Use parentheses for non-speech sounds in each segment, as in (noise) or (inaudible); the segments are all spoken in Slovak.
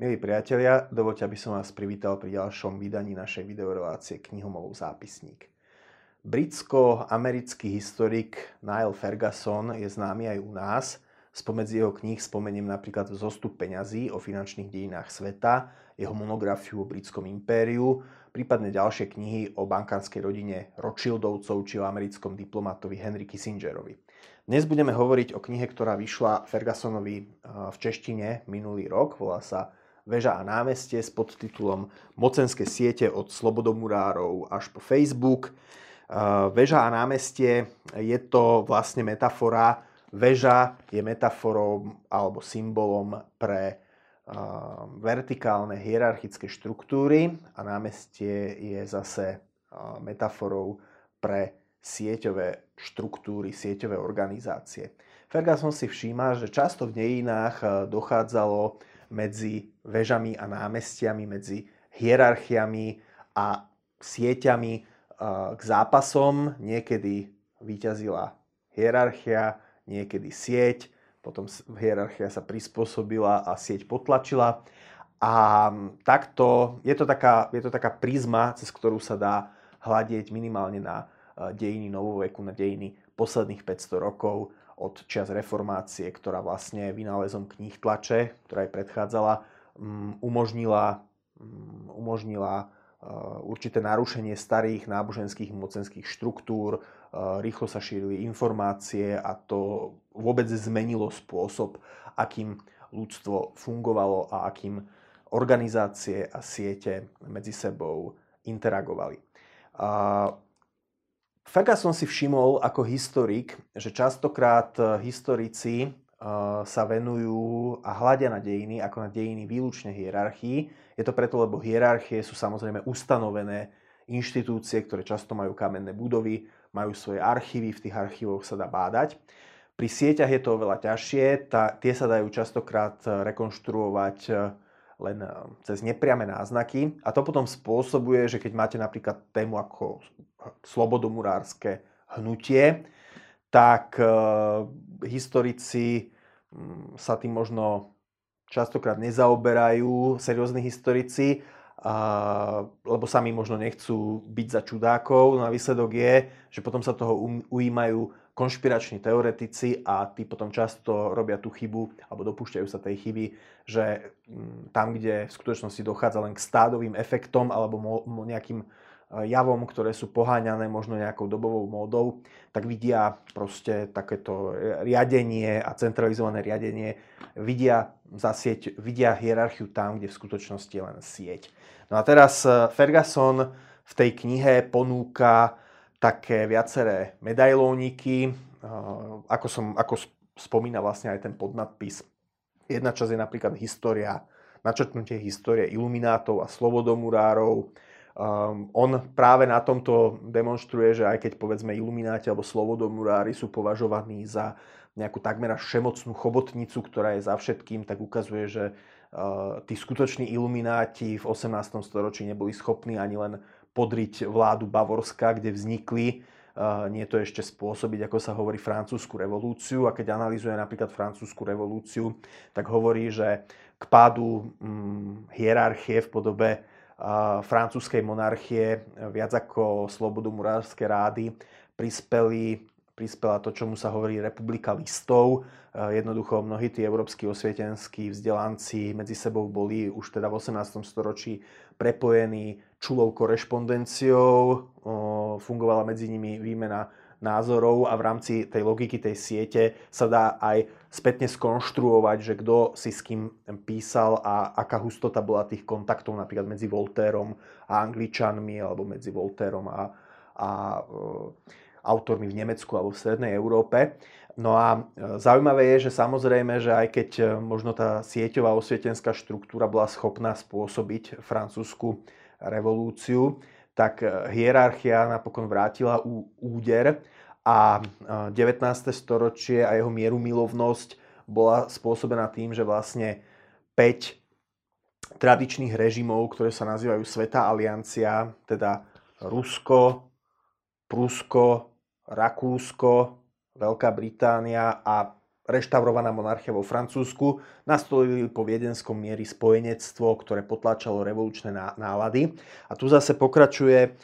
Milí priatelia, dovoľte, aby som vás privítal pri ďalšom vydaní našej videorelácie Knihomolov zápisník. Britsko-americký historik Niall Ferguson je známy aj u nás. Spomedzi jeho kníh spomeniem napríklad Zostup peňazí o finančných dejinách sveta, jeho monografiu o britskom impériu, prípadne ďalšie knihy o bankárskej rodine Rothschildovcov či o americkom diplomatovi Henry Kissingerovi. Dnes budeme hovoriť o knihe, ktorá vyšla Fergusonovi v češtine minulý rok. Volá sa Veža a námestie s podtitulom Mocenské siete od slobodomurárov až po Facebook. Veža a námestie je to vlastne metafora. Veža je metaforou alebo symbolom pre vertikálne hierarchické štruktúry a námestie je zase metaforou pre sieťové štruktúry, sieťové organizácie. Ferguson si všíma, že často v dejinách dochádzalo medzi vežami a námestiami, medzi hierarchiami a sieťami k zápasom. Niekedy vyťazila hierarchia, niekedy sieť, potom hierarchia sa prispôsobila a sieť potlačila. A takto je to taká, je to taká prízma, cez ktorú sa dá hľadieť minimálne na dejiny novoveku, na dejiny posledných 500 rokov od čias reformácie, ktorá vlastne vynálezom kníh tlače, ktorá aj predchádzala, mm, umožnila, mm, umožnila e, určité narušenie starých náboženských mocenských štruktúr, e, rýchlo sa šírili informácie a to vôbec zmenilo spôsob, akým ľudstvo fungovalo a akým organizácie a siete medzi sebou interagovali. Ferguson si všimol ako historik, že častokrát e, historici e, sa venujú a hľadia na dejiny ako na dejiny výlučne hierarchii. Je to preto, lebo hierarchie sú samozrejme ustanovené inštitúcie, ktoré často majú kamenné budovy, majú svoje archívy, v tých archívoch sa dá bádať. Pri sieťach je to oveľa ťažšie, tá, tie sa dajú častokrát e, rekonštruovať len cez nepriame náznaky. A to potom spôsobuje, že keď máte napríklad tému ako slobodomurárske hnutie, tak e, historici mm, sa tým možno častokrát nezaoberajú, seriózni historici, a, lebo sami možno nechcú byť za čudákov. No a výsledok je, že potom sa toho um, ujímajú konšpirační teoretici a tí potom často robia tú chybu, alebo dopúšťajú sa tej chyby, že mm, tam, kde v skutočnosti dochádza len k stádovým efektom alebo mo, mo, nejakým javom, ktoré sú poháňané možno nejakou dobovou módou, tak vidia proste takéto riadenie a centralizované riadenie, vidia za sieť, vidia hierarchiu tam, kde v skutočnosti je len sieť. No a teraz eh, Ferguson v tej knihe ponúka také viaceré medailóniky, eh, ako, som, ako spomína vlastne aj ten podnadpis. Jedna časť je napríklad história, načrtnutie histórie iluminátov a slobodomurárov, Um, on práve na tomto demonstruje, že aj keď povedzme ilumináti alebo slobodomurári sú považovaní za nejakú takmer až všemocnú chobotnicu, ktorá je za všetkým, tak ukazuje, že uh, tí skutoční ilumináti v 18. storočí neboli schopní ani len podriť vládu Bavorska, kde vznikli. Uh, nie to ešte spôsobiť, ako sa hovorí, francúzsku revolúciu. A keď analizuje napríklad francúzsku revolúciu, tak hovorí, že k pádu um, hierarchie v podobe francúzskej monarchie viac ako slobodu murárske rády prispeli, prispela to, čomu sa hovorí republika listov. Jednoducho mnohí tí európsky osvietenskí vzdelanci medzi sebou boli už teda v 18. storočí prepojení čulou korešpondenciou, fungovala medzi nimi výmena názorov a v rámci tej logiky tej siete sa dá aj spätne skonštruovať, že kto si s kým písal a aká hustota bola tých kontaktov napríklad medzi Voltérom a Angličanmi alebo medzi Voltérom a, a e, autormi v Nemecku alebo v Strednej Európe. No a e, zaujímavé je, že samozrejme, že aj keď e, možno tá sieťová osvietenská štruktúra bola schopná spôsobiť francúzsku revolúciu, tak e, hierarchia napokon vrátila úder a 19. E, storočie a jeho mieru milovnosť bola spôsobená tým, že vlastne 5 tradičných režimov, ktoré sa nazývajú Sveta aliancia, teda Rusko, Prusko, Rakúsko, Veľká Británia a reštaurovaná monarchia vo Francúzsku, nastolili po viedenskom miery spojenectvo, ktoré potlačalo revolučné nálady. A tu zase pokračuje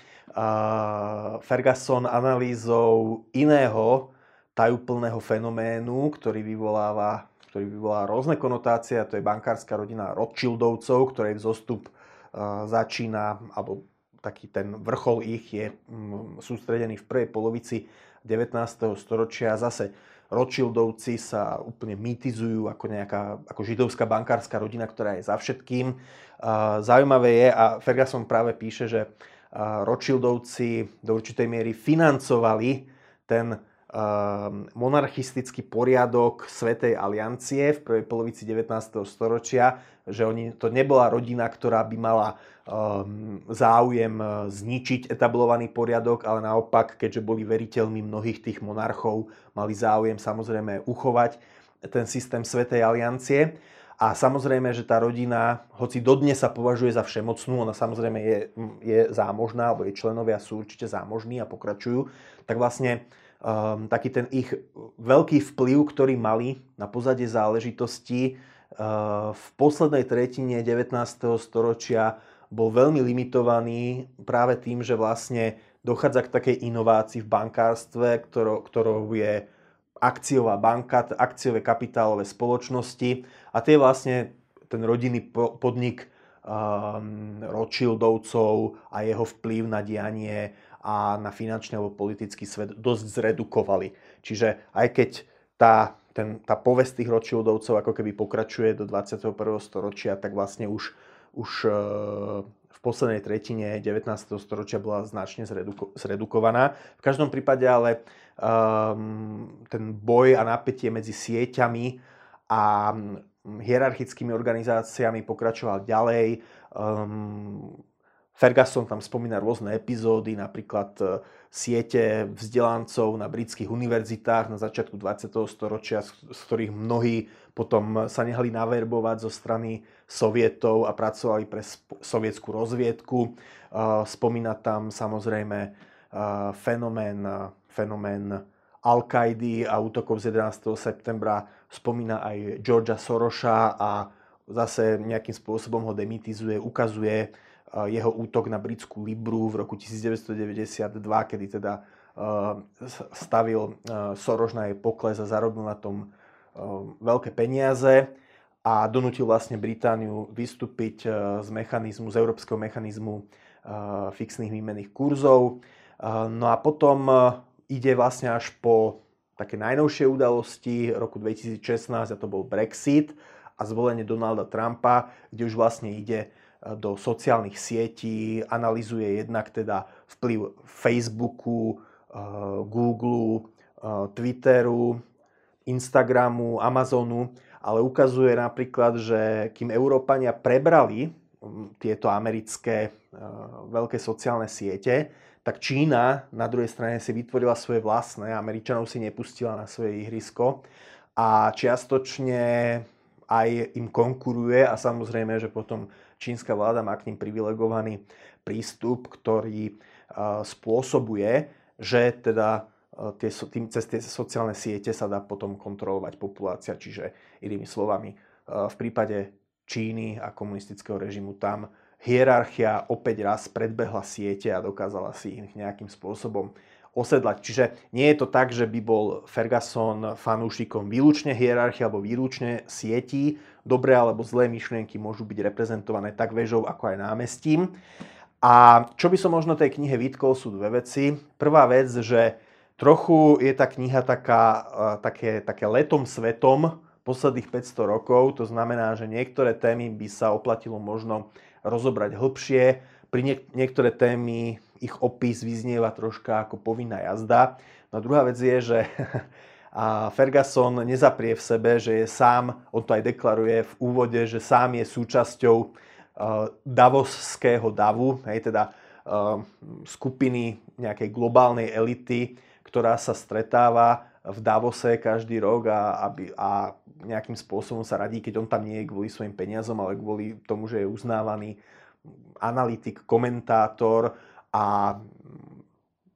Ferguson analýzou iného tajúplného fenoménu, ktorý vyvoláva, ktorý vyvoláva rôzne konotácie, a to je bankárska rodina Rothschildovcov, ktorej vzostup začína, alebo taký ten vrchol ich je sústredený v prvej polovici 19. storočia. Zase Rothschildovci sa úplne mýtizujú ako nejaká ako židovská bankárska rodina, ktorá je za všetkým. Zaujímavé je, a Ferguson práve píše, že Rothschildovci do určitej miery financovali ten monarchistický poriadok Svetej aliancie v prvej polovici 19. storočia, že oni, to nebola rodina, ktorá by mala um, záujem uh, zničiť etablovaný poriadok, ale naopak, keďže boli veriteľmi mnohých tých monarchov, mali záujem samozrejme uchovať ten systém Svetej aliancie. A samozrejme, že tá rodina, hoci dodnes sa považuje za všemocnú, ona samozrejme je, je zámožná, alebo jej členovia sú určite zámožní a pokračujú, tak vlastne um, taký ten ich veľký vplyv, ktorý mali na pozadie záležitosti uh, v poslednej tretine 19. storočia bol veľmi limitovaný práve tým, že vlastne dochádza k takej inovácii v bankárstve, ktorou, ktorou je akciová banka, akciové kapitálové spoločnosti a tie vlastne ten rodinný podnik um, Rothschildovcov a jeho vplyv na dianie a na finančný alebo politický svet dosť zredukovali. Čiže aj keď tá, ten, tá povesť tých Rothschildovcov ako keby pokračuje do 21. storočia, tak vlastne už, už e, v poslednej tretine 19. storočia bola značne zreduko, zredukovaná. V každom prípade ale um, ten boj a napätie medzi sieťami a hierarchickými organizáciami pokračoval ďalej. Um, Ferguson tam spomína rôzne epizódy, napríklad e, siete vzdelancov na britských univerzitách na začiatku 20. storočia, z ktorých mnohí potom sa nehali naverbovať zo strany sovietov a pracovali pre sovietskú rozviedku. E, spomína tam samozrejme e, fenomén, fenomén Al-Kaidy a útokov z 11. septembra. Spomína aj Georgia Sorosa a zase nejakým spôsobom ho demitizuje, ukazuje jeho útok na britskú Libru v roku 1992, kedy teda stavil Soros na jej pokles a zarobil na tom veľké peniaze a donútil vlastne Britániu vystúpiť z mechanizmu, z európskeho mechanizmu fixných výmenných kurzov. No a potom ide vlastne až po také najnovšie udalosti roku 2016 a to bol Brexit a zvolenie Donalda Trumpa, kde už vlastne ide do sociálnych sietí, analizuje jednak teda vplyv Facebooku, eh, Google, eh, Twitteru, Instagramu, Amazonu, ale ukazuje napríklad, že kým Európania prebrali tieto americké veľké sociálne siete, tak Čína na druhej strane si vytvorila svoje vlastné, Američanov si nepustila na svoje ihrisko a čiastočne aj im konkuruje a samozrejme, že potom čínska vláda má k ním privilegovaný prístup, ktorý spôsobuje, že teda tie, tým, cez tie sociálne siete sa dá potom kontrolovať populácia. Čiže inými slovami, v prípade Číny a komunistického režimu tam hierarchia opäť raz predbehla siete a dokázala si ich nejakým spôsobom osedlať. Čiže nie je to tak, že by bol Ferguson fanúšikom výlučne hierarchie alebo výlučne sietí. Dobré alebo zlé myšlienky môžu byť reprezentované tak väžou ako aj námestím. A čo by som možno tej knihe vytkol sú dve veci. Prvá vec, že trochu je tá kniha taká, také, také letom svetom posledných 500 rokov. To znamená, že niektoré témy by sa oplatilo možno rozobrať hĺbšie. Pri niek- niektoré témy ich opis vyznieva troška ako povinná jazda. No a druhá vec je, že (laughs) a Ferguson nezaprie v sebe, že je sám, on to aj deklaruje v úvode, že sám je súčasťou uh, davosského davu, hej, teda uh, skupiny nejakej globálnej elity, ktorá sa stretáva v Davose každý rok a, aby, a nejakým spôsobom sa radí, keď on tam nie je kvôli svojim peniazom, ale kvôli tomu, že je uznávaný analytik, komentátor, a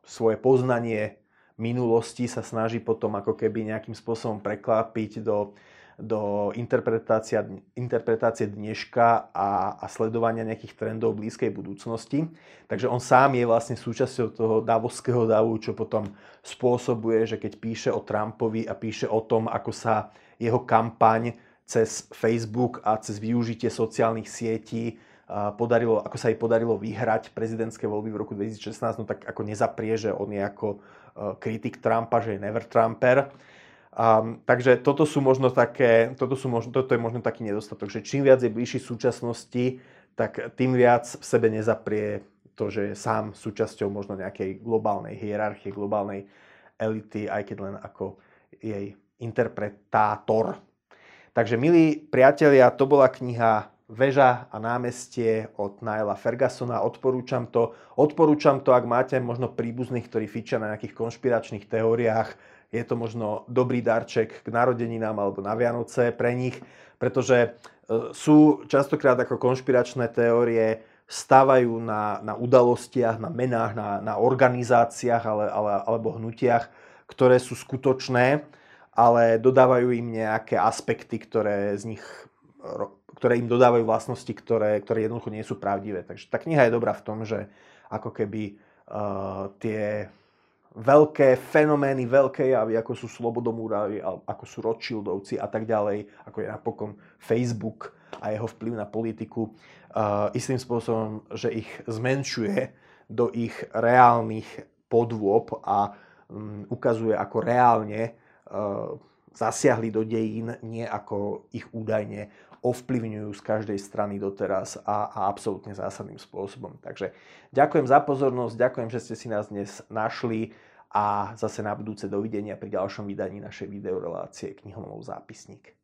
svoje poznanie minulosti sa snaží potom ako keby nejakým spôsobom preklápiť do, do interpretácie dneška a, a sledovania nejakých trendov blízkej budúcnosti. Takže on sám je vlastne súčasťou toho davoského davu, čo potom spôsobuje, že keď píše o Trumpovi a píše o tom, ako sa jeho kampaň cez Facebook a cez využitie sociálnych sietí podarilo, ako sa jej podarilo vyhrať prezidentské voľby v roku 2016, no tak ako nezaprie, že on je ako e, kritik Trumpa, že je never Trumper. Um, takže toto sú možno také, toto, sú možno, toto je možno taký nedostatok, že čím viac je bližší súčasnosti, tak tým viac v sebe nezaprie to, že je sám súčasťou možno nejakej globálnej hierarchie, globálnej elity, aj keď len ako jej interpretátor. Takže milí priatelia, to bola kniha Veža a námestie od Naila Fergusona. Odporúčam to. Odporúčam to, ak máte možno príbuzných, ktorí fičia na nejakých konšpiračných teóriách. Je to možno dobrý darček k narodeninám alebo na Vianoce pre nich, pretože e, sú častokrát ako konšpiračné teórie stávajú na, na udalostiach, na menách, na, na organizáciách ale, ale, alebo hnutiach, ktoré sú skutočné, ale dodávajú im nejaké aspekty, ktoré z nich ktoré im dodávajú vlastnosti, ktoré, ktoré jednoducho nie sú pravdivé. Takže tá kniha je dobrá v tom, že ako keby uh, tie veľké fenomény, veľké javy, ako sú Slobodomúravi, ako sú Rothschildovci a tak ďalej, ako je napokon Facebook a jeho vplyv na politiku, uh, istým spôsobom, že ich zmenšuje do ich reálnych podôb a um, ukazuje, ako reálne uh, zasiahli do dejín, nie ako ich údajne ovplyvňujú z každej strany doteraz a, a absolútne zásadným spôsobom. Takže ďakujem za pozornosť, ďakujem, že ste si nás dnes našli a zase na budúce dovidenia pri ďalšom vydaní našej videorelácie Knihomolov zápisník.